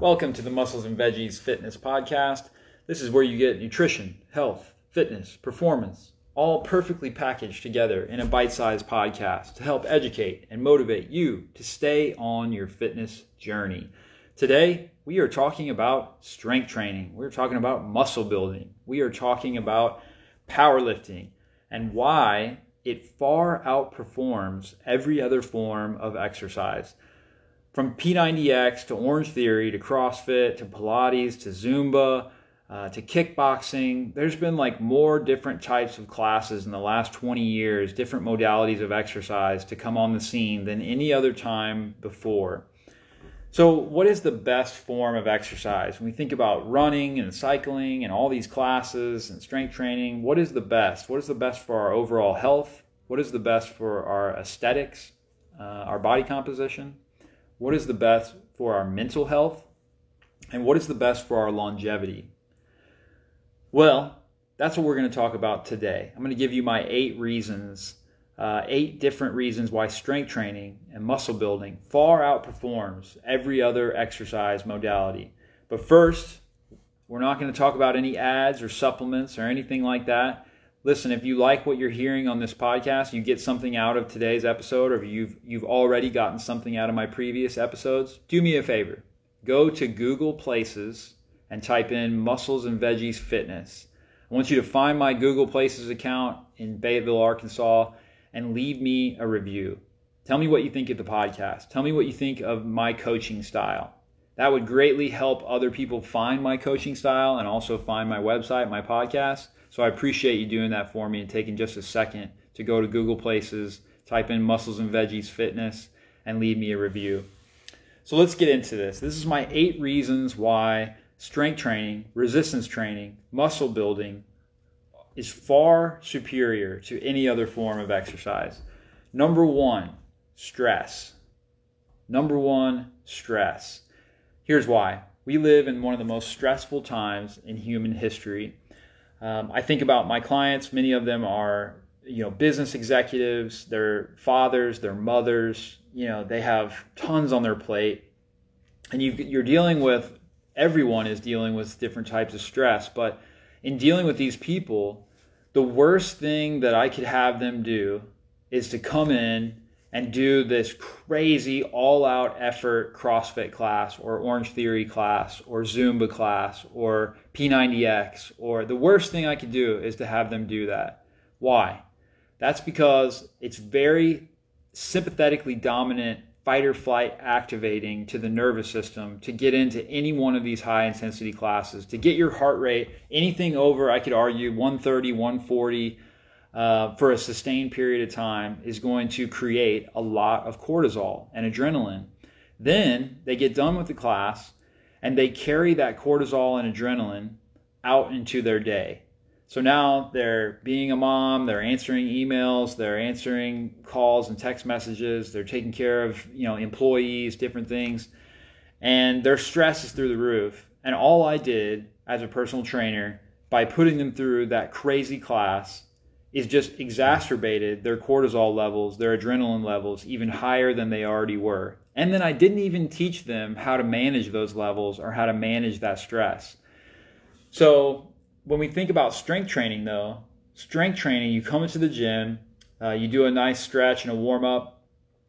Welcome to the Muscles and Veggies Fitness Podcast. This is where you get nutrition, health, fitness, performance, all perfectly packaged together in a bite sized podcast to help educate and motivate you to stay on your fitness journey. Today, we are talking about strength training. We're talking about muscle building. We are talking about powerlifting and why it far outperforms every other form of exercise from P90X to Orange Theory to CrossFit to Pilates to Zumba uh, to kickboxing, there's been like more different types of classes in the last 20 years, different modalities of exercise to come on the scene than any other time before. So, what is the best form of exercise? When we think about running and cycling and all these classes and strength training, what is the best? What is the best for our overall health? What is the best for our aesthetics, uh, our body composition? What is the best for our mental health, and what is the best for our longevity. Well, that's what we're going to talk about today. I'm going to give you my eight reasons, uh, eight different reasons why strength training and muscle building far outperforms every other exercise modality. But first, we're not going to talk about any ads or supplements or anything like that listen, if you like what you're hearing on this podcast, you get something out of today's episode, or you've you've already gotten something out of my previous episodes, do me a favor. Go to Google Places and type in Muscles and Veggies Fitness. I want you to find my Google Places account in Fayetteville, Arkansas, and leave me a review. Tell me what you think of the podcast. Tell me what you think of my coaching style. That would greatly help other people find my coaching style and also find my website, my podcast. So I appreciate you doing that for me and taking just a second to go to Google Places, type in Muscles and Veggies Fitness, and leave me a review. So let's get into this. This is my eight reasons why strength training, resistance training, muscle building is far superior to any other form of exercise. Number one, stress. Number one, stress. Here's why. We live in one of the most stressful times in human history um, I think about my clients. Many of them are, you know, business executives. They're fathers. They're mothers. You know, they have tons on their plate, and you are dealing with. Everyone is dealing with different types of stress, but in dealing with these people, the worst thing that I could have them do is to come in and do this crazy all out effort CrossFit class or Orange Theory class or Zumba class or P90X or the worst thing I could do is to have them do that. Why? That's because it's very sympathetically dominant fight or flight activating to the nervous system to get into any one of these high intensity classes to get your heart rate anything over I could argue 130 140 uh, for a sustained period of time is going to create a lot of cortisol and adrenaline. Then they get done with the class and they carry that cortisol and adrenaline out into their day. So now they're being a mom, they're answering emails, they're answering calls and text messages, they're taking care of, you know, employees, different things, and their stress is through the roof. And all I did as a personal trainer by putting them through that crazy class is just exacerbated their cortisol levels, their adrenaline levels even higher than they already were. And then I didn't even teach them how to manage those levels or how to manage that stress. So when we think about strength training, though, strength training, you come into the gym, uh, you do a nice stretch and a warm up,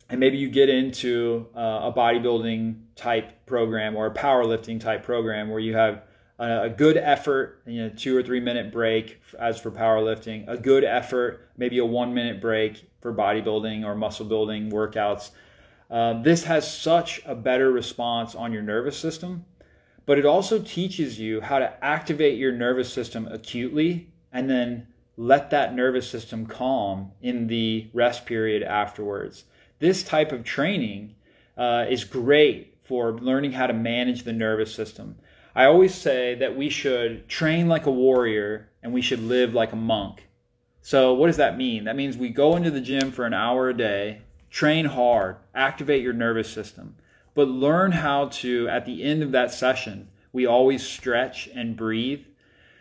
and maybe you get into uh, a bodybuilding type program or a powerlifting type program where you have a good effort, you know, two or three minute break as for powerlifting, a good effort, maybe a one minute break for bodybuilding or muscle building workouts. Uh, this has such a better response on your nervous system, but it also teaches you how to activate your nervous system acutely and then let that nervous system calm in the rest period afterwards. This type of training uh, is great for learning how to manage the nervous system. I always say that we should train like a warrior and we should live like a monk. So, what does that mean? That means we go into the gym for an hour a day, train hard, activate your nervous system, but learn how to, at the end of that session, we always stretch and breathe.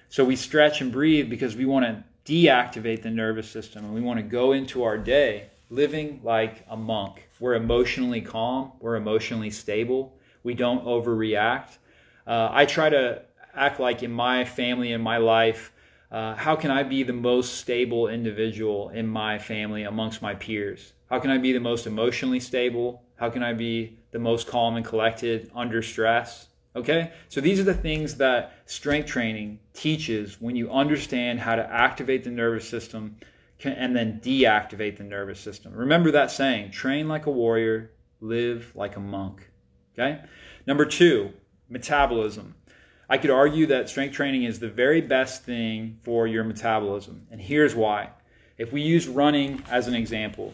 So, we stretch and breathe because we want to deactivate the nervous system and we want to go into our day living like a monk. We're emotionally calm, we're emotionally stable, we don't overreact. Uh, I try to act like in my family, in my life, uh, how can I be the most stable individual in my family amongst my peers? How can I be the most emotionally stable? How can I be the most calm and collected under stress? Okay, so these are the things that strength training teaches when you understand how to activate the nervous system and then deactivate the nervous system. Remember that saying train like a warrior, live like a monk. Okay, number two, metabolism. I could argue that strength training is the very best thing for your metabolism, and here's why. If we use running as an example,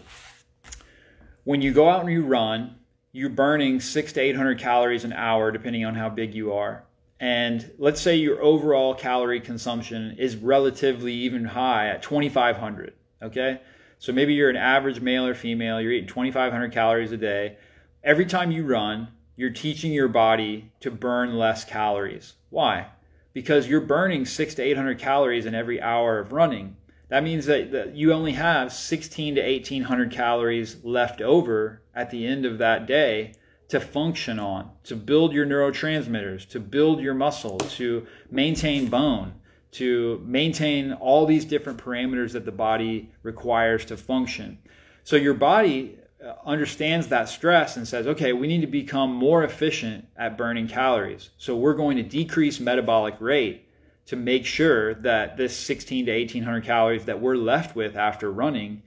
when you go out and you run, you're burning six to 800 calories an hour, depending on how big you are. And let's say your overall calorie consumption is relatively even high at 2,500. Okay. So maybe you're an average male or female, you're eating 2,500 calories a day. Every time you run, you're teaching your body to burn less calories. Why? Because you're burning six to 800 calories in every hour of running. That means that, that you only have 16 to 1800 calories left over at the end of that day to function on, to build your neurotransmitters, to build your muscle, to maintain bone, to maintain all these different parameters that the body requires to function. So your body understands that stress and says, okay, we need to become more efficient at burning calories. So we're going to decrease metabolic rate to make sure that this 16 to 1800 calories that we're left with after running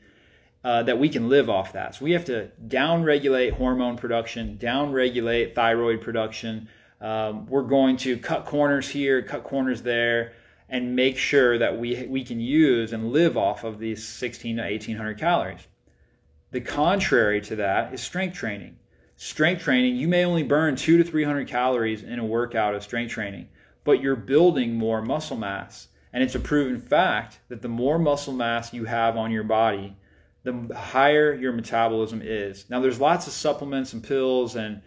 uh, that we can live off that. So we have to down regulate hormone production down regulate thyroid production. Um, we're going to cut corners here cut corners there and make sure that we we can use and live off of these 16 to 1800 calories the contrary to that is strength training strength training you may only burn 2 to 300 calories in a workout of strength training but you're building more muscle mass. And it's a proven fact that the more muscle mass you have on your body, the higher your metabolism is. Now, there's lots of supplements and pills and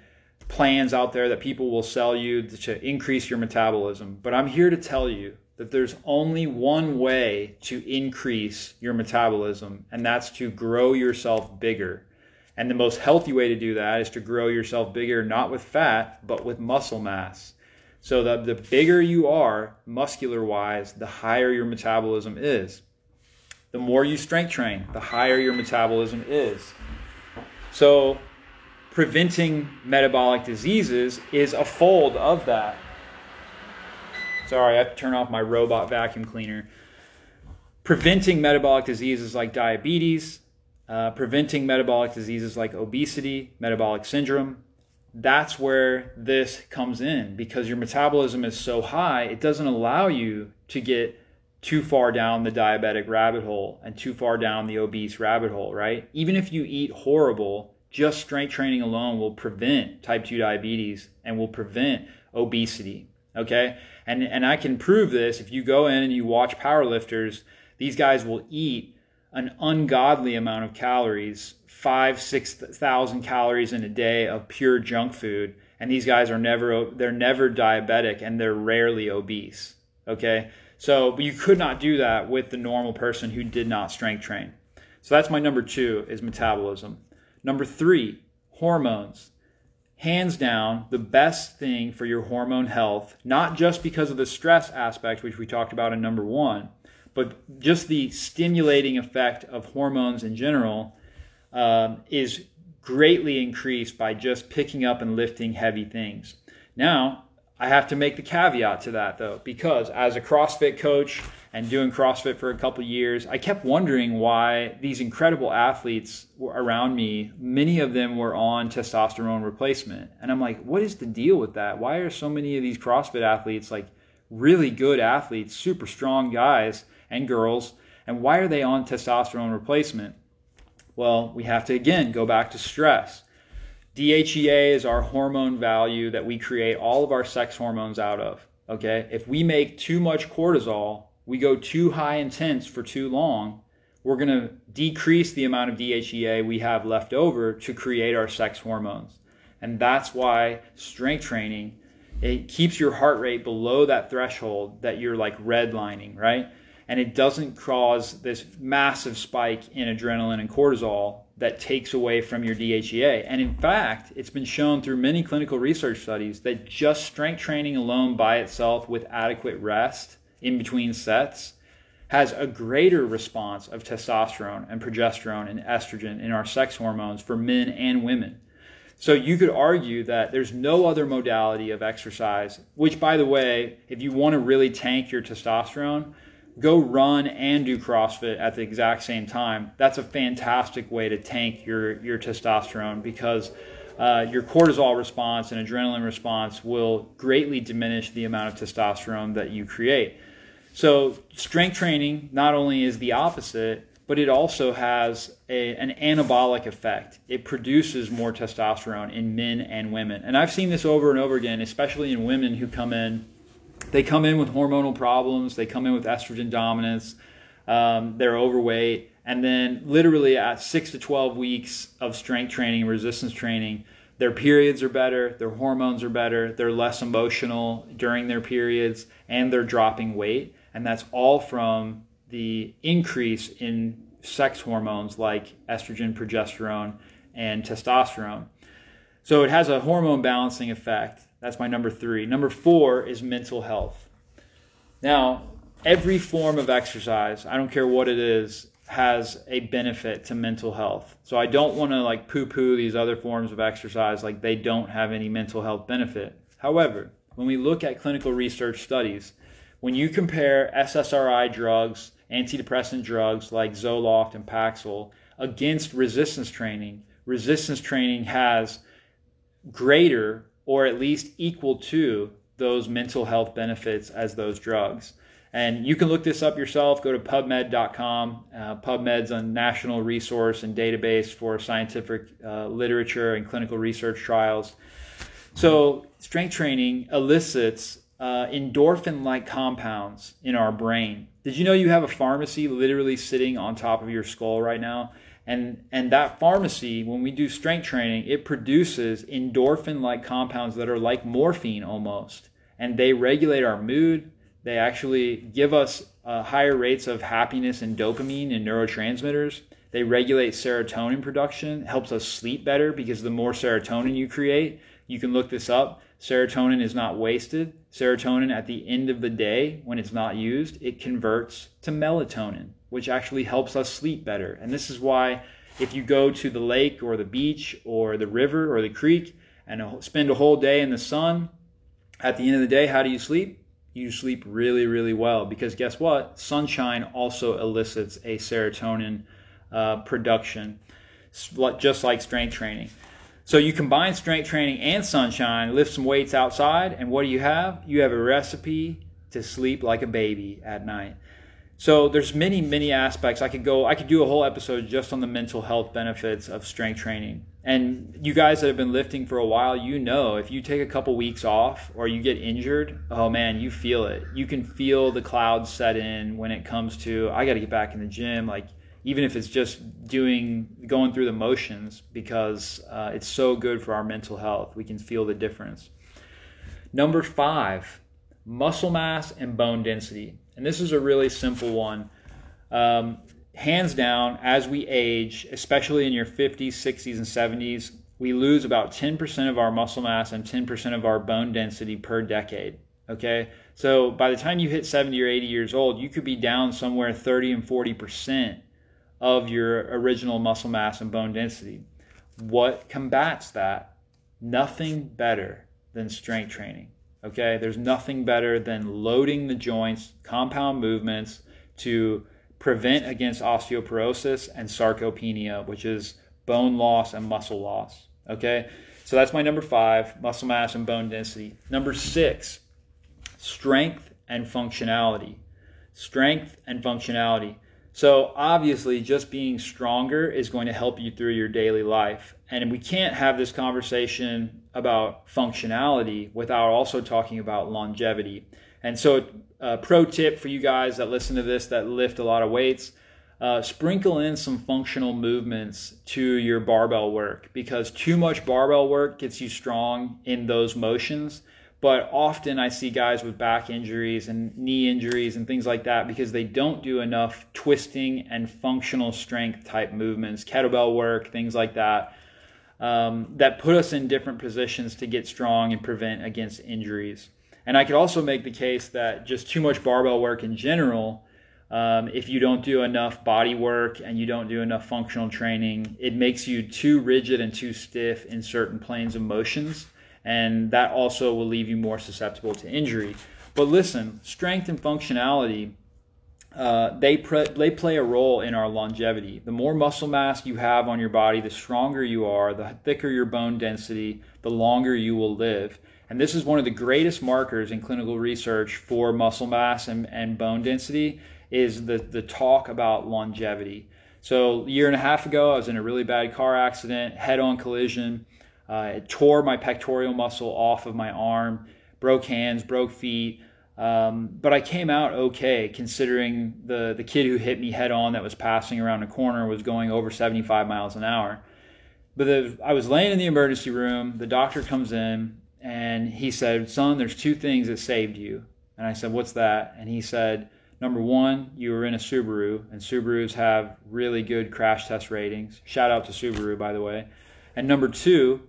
plans out there that people will sell you to increase your metabolism. But I'm here to tell you that there's only one way to increase your metabolism, and that's to grow yourself bigger. And the most healthy way to do that is to grow yourself bigger, not with fat, but with muscle mass. So the, the bigger you are, muscular wise, the higher your metabolism is. The more you strength train, the higher your metabolism is. So preventing metabolic diseases is a fold of that. Sorry, I have to turn off my robot vacuum cleaner. Preventing metabolic diseases like diabetes, uh, preventing metabolic diseases like obesity, metabolic syndrome, that's where this comes in because your metabolism is so high, it doesn't allow you to get too far down the diabetic rabbit hole and too far down the obese rabbit hole, right? Even if you eat horrible, just strength training alone will prevent type 2 diabetes and will prevent obesity, okay? And and I can prove this if you go in and you watch powerlifters, these guys will eat an ungodly amount of calories five, six thousand calories in a day of pure junk food, and these guys are never they're never diabetic and they're rarely obese. Okay, so you could not do that with the normal person who did not strength train. So that's my number two is metabolism. Number three, hormones. Hands down, the best thing for your hormone health, not just because of the stress aspect, which we talked about in number one, but just the stimulating effect of hormones in general um, is greatly increased by just picking up and lifting heavy things. Now, I have to make the caveat to that though, because as a CrossFit coach and doing CrossFit for a couple years, I kept wondering why these incredible athletes around me, many of them were on testosterone replacement. And I'm like, what is the deal with that? Why are so many of these CrossFit athletes like really good athletes, super strong guys and girls, and why are they on testosterone replacement? Well, we have to again go back to stress. DHEA is our hormone value that we create all of our sex hormones out of. Okay? If we make too much cortisol, we go too high intense for too long, we're going to decrease the amount of DHEA we have left over to create our sex hormones. And that's why strength training it keeps your heart rate below that threshold that you're like redlining, right? and it doesn't cause this massive spike in adrenaline and cortisol that takes away from your DHEA. And in fact, it's been shown through many clinical research studies that just strength training alone by itself with adequate rest in between sets has a greater response of testosterone and progesterone and estrogen in our sex hormones for men and women. So you could argue that there's no other modality of exercise, which, by the way, if you want to really tank your testosterone, go run and do CrossFit at the exact same time. That's a fantastic way to tank your, your testosterone because uh, your cortisol response and adrenaline response will greatly diminish the amount of testosterone that you create. So, strength training not only is the opposite, but it also has a, an anabolic effect. It produces more testosterone in men and women. And I've seen this over and over again, especially in women who come in. They come in with hormonal problems, they come in with estrogen dominance, um, they're overweight, and then literally at six to 12 weeks of strength training, resistance training, their periods are better, their hormones are better, they're less emotional during their periods, and they're dropping weight. And that's all from the increase in sex hormones like estrogen, progesterone, and testosterone. So it has a hormone balancing effect. That's my number three. Number four is mental health. Now, every form of exercise, I don't care what it is, has a benefit to mental health. So I don't want to like poo poo these other forms of exercise like they don't have any mental health benefit. However, when we look at clinical research studies, when you compare SSRI drugs antidepressant drugs like Zoloft and Paxil against resistance training, resistance training has greater or at least equal to those mental health benefits as those drugs. And you can look this up yourself. Go to PubMed.com. Uh, PubMed's a national resource and database for scientific uh, literature and clinical research trials. So, strength training elicits uh, endorphin like compounds in our brain. Did you know you have a pharmacy literally sitting on top of your skull right now? And, and that pharmacy, when we do strength training, it produces endorphin like compounds that are like morphine almost. And they regulate our mood. They actually give us uh, higher rates of happiness and dopamine and neurotransmitters. They regulate serotonin production, helps us sleep better because the more serotonin you create, you can look this up Serotonin is not wasted. Serotonin, at the end of the day, when it's not used, it converts to melatonin, which actually helps us sleep better. And this is why, if you go to the lake or the beach or the river or the creek and spend a whole day in the sun, at the end of the day, how do you sleep? You sleep really, really well because guess what? Sunshine also elicits a serotonin uh, production, just like strength training. So you combine strength training and sunshine, lift some weights outside, and what do you have? You have a recipe to sleep like a baby at night. So there's many, many aspects. I could go, I could do a whole episode just on the mental health benefits of strength training. And you guys that have been lifting for a while, you know if you take a couple weeks off or you get injured, oh man, you feel it. You can feel the clouds set in when it comes to I got to get back in the gym. Like even if it's just doing going through the motions because uh, it's so good for our mental health. We can feel the difference. Number five muscle mass and bone density. And this is a really simple one. Um, hands down as we age especially in your 50s 60s and 70s we lose about 10% of our muscle mass and 10% of our bone density per decade okay? So by the time you hit 70 or 80 years old you could be down somewhere 30 and 40% of your original muscle mass and bone density. What combats that? Nothing better than strength training. Okay, there's nothing better than loading the joints, compound movements to prevent against osteoporosis and sarcopenia, which is bone loss and muscle loss. Okay, so that's my number five muscle mass and bone density. Number six, strength and functionality. Strength and functionality. So obviously, just being stronger is going to help you through your daily life. And we can't have this conversation about functionality without also talking about longevity. And so, a pro tip for you guys that listen to this that lift a lot of weights. Uh, sprinkle in some functional movements to your barbell work because too much barbell work gets you strong in those motions, But often I see guys with back injuries and knee injuries and things like that because they don't do enough twisting and functional strength type movements, kettlebell work, things like that, um, that put us in different positions to get strong and prevent against injuries. And I could also make the case that just too much barbell work in general, um, if you don't do enough body work and you don't do enough functional training, it makes you too rigid and too stiff in certain planes of motions and that also will leave you more susceptible to injury. But listen, strength and functionality, uh, they, pre- they play a role in our longevity. The more muscle mass you have on your body, the stronger you are, the thicker your bone density, the longer you will live. And this is one of the greatest markers in clinical research for muscle mass and, and bone density is the, the talk about longevity. So a year and a half ago, I was in a really bad car accident, head-on collision. Uh, it tore my pectoral muscle off of my arm, broke hands, broke feet. Um, but I came out okay considering the, the kid who hit me head on that was passing around a corner was going over 75 miles an hour. But the, I was laying in the emergency room. The doctor comes in and he said, Son, there's two things that saved you. And I said, What's that? And he said, Number one, you were in a Subaru, and Subarus have really good crash test ratings. Shout out to Subaru, by the way. And number two,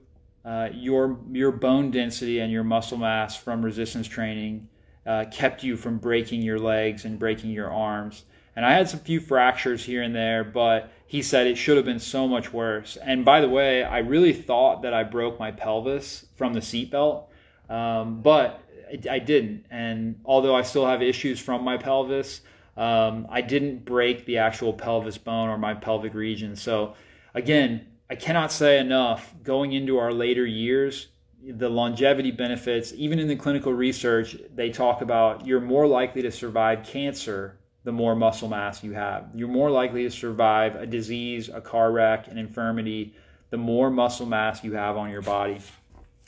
uh, your your bone density and your muscle mass from resistance training uh, kept you from breaking your legs and breaking your arms. And I had some few fractures here and there, but he said it should have been so much worse. And by the way, I really thought that I broke my pelvis from the seatbelt, um, but I didn't. And although I still have issues from my pelvis, um, I didn't break the actual pelvis bone or my pelvic region. So again, I cannot say enough going into our later years, the longevity benefits, even in the clinical research, they talk about you're more likely to survive cancer the more muscle mass you have. You're more likely to survive a disease, a car wreck, an infirmity, the more muscle mass you have on your body.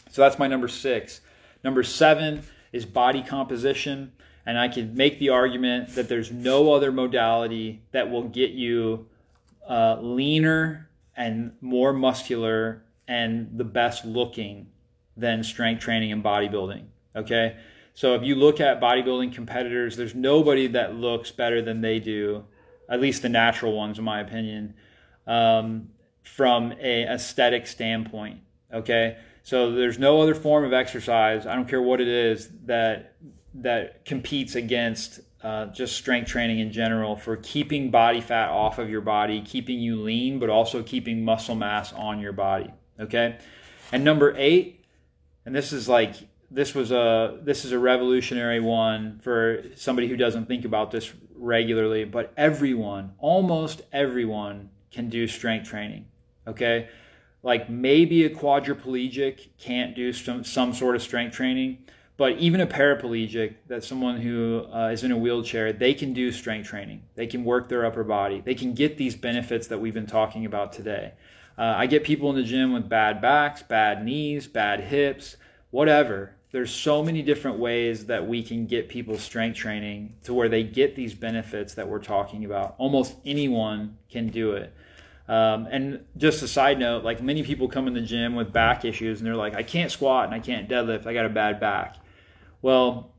So that's my number six. Number seven is body composition. And I can make the argument that there's no other modality that will get you uh, leaner and more muscular and the best looking than strength training and bodybuilding. Okay. So if you look at bodybuilding competitors, there's nobody that looks better than they do, at least the natural ones, in my opinion, um, from a aesthetic standpoint. Okay. So there's no other form of exercise, I don't care what it is, that that competes against uh, just strength training in general for keeping body fat off of your body, keeping you lean, but also keeping muscle mass on your body. Okay. And number eight, and this is like this was a this is a revolutionary one for somebody who doesn't think about this regularly, but everyone, almost everyone, can do strength training. Okay. Like maybe a quadriplegic can't do some, some sort of strength training, but even a paraplegic, that someone who uh, is in a wheelchair, they can do strength training. They can work their upper body. They can get these benefits that we've been talking about today. Uh, I get people in the gym with bad backs, bad knees, bad hips, whatever. There's so many different ways that we can get people strength training to where they get these benefits that we're talking about. Almost anyone can do it. Um, and just a side note, like many people come in the gym with back issues and they're like, I can't squat and I can't deadlift. I got a bad back. Well,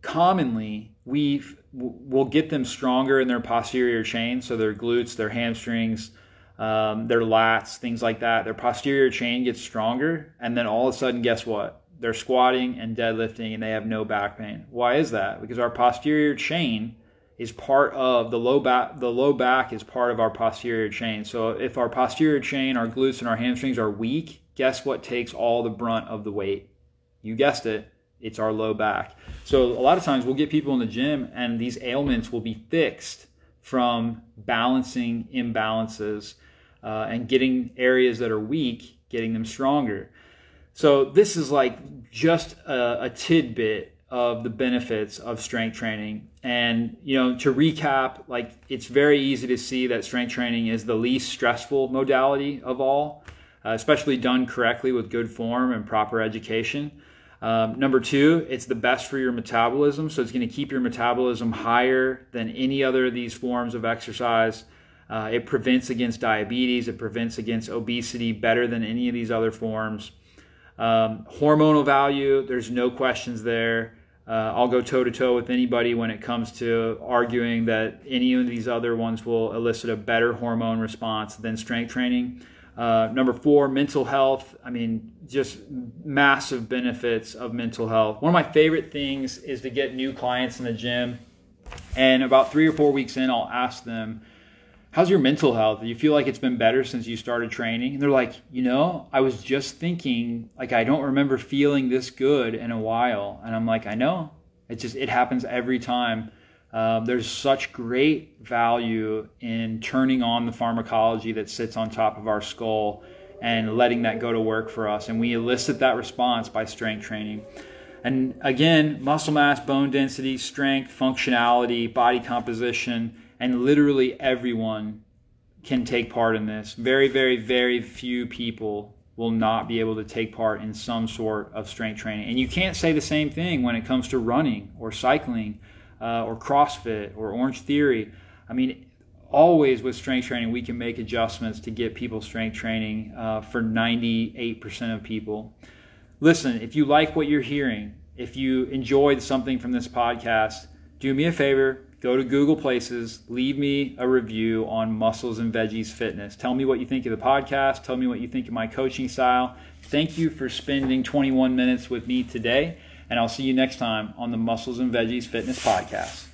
commonly we will get them stronger in their posterior chain, so their glutes, their hamstrings, um, their lats, things like that. Their posterior chain gets stronger, and then all of a sudden, guess what? They're squatting and deadlifting, and they have no back pain. Why is that? Because our posterior chain is part of the low back. The low back is part of our posterior chain. So if our posterior chain, our glutes, and our hamstrings are weak, guess what takes all the brunt of the weight? You guessed it it's our low back. So a lot of times we'll get people in the gym and these ailments will be fixed from balancing imbalances uh, and getting areas that are weak, getting them stronger. So this is like just a, a tidbit of the benefits of strength training. And you know, to recap, like it's very easy to see that strength training is the least stressful modality of all, uh, especially done correctly with good form and proper education. Um, number two, it's the best for your metabolism. So it's going to keep your metabolism higher than any other of these forms of exercise. Uh, it prevents against diabetes. It prevents against obesity better than any of these other forms. Um, hormonal value, there's no questions there. Uh, I'll go toe to toe with anybody when it comes to arguing that any of these other ones will elicit a better hormone response than strength training. Uh, number four, mental health. I mean, just massive benefits of mental health. One of my favorite things is to get new clients in the gym. And about three or four weeks in, I'll ask them, how's your mental health? Do you feel like it's been better since you started training? And they're like, you know, I was just thinking, like, I don't remember feeling this good in a while. And I'm like, I know. It just, it happens every time. Um, there's such great value in turning on the pharmacology that sits on top of our skull and letting that go to work for us. And we elicit that response by strength training. And again, muscle mass, bone density, strength, functionality, body composition, and literally everyone can take part in this. Very, very, very few people will not be able to take part in some sort of strength training. And you can't say the same thing when it comes to running or cycling uh, or CrossFit or Orange Theory. I mean, always with strength training, we can make adjustments to get people strength training uh, for 98% of people. Listen, if you like what you're hearing, if you enjoyed something from this podcast, do me a favor, go to Google Places, leave me a review on Muscles and Veggies Fitness. Tell me what you think of the podcast. Tell me what you think of my coaching style. Thank you for spending 21 minutes with me today, and I'll see you next time on the Muscles and Veggies Fitness Podcast.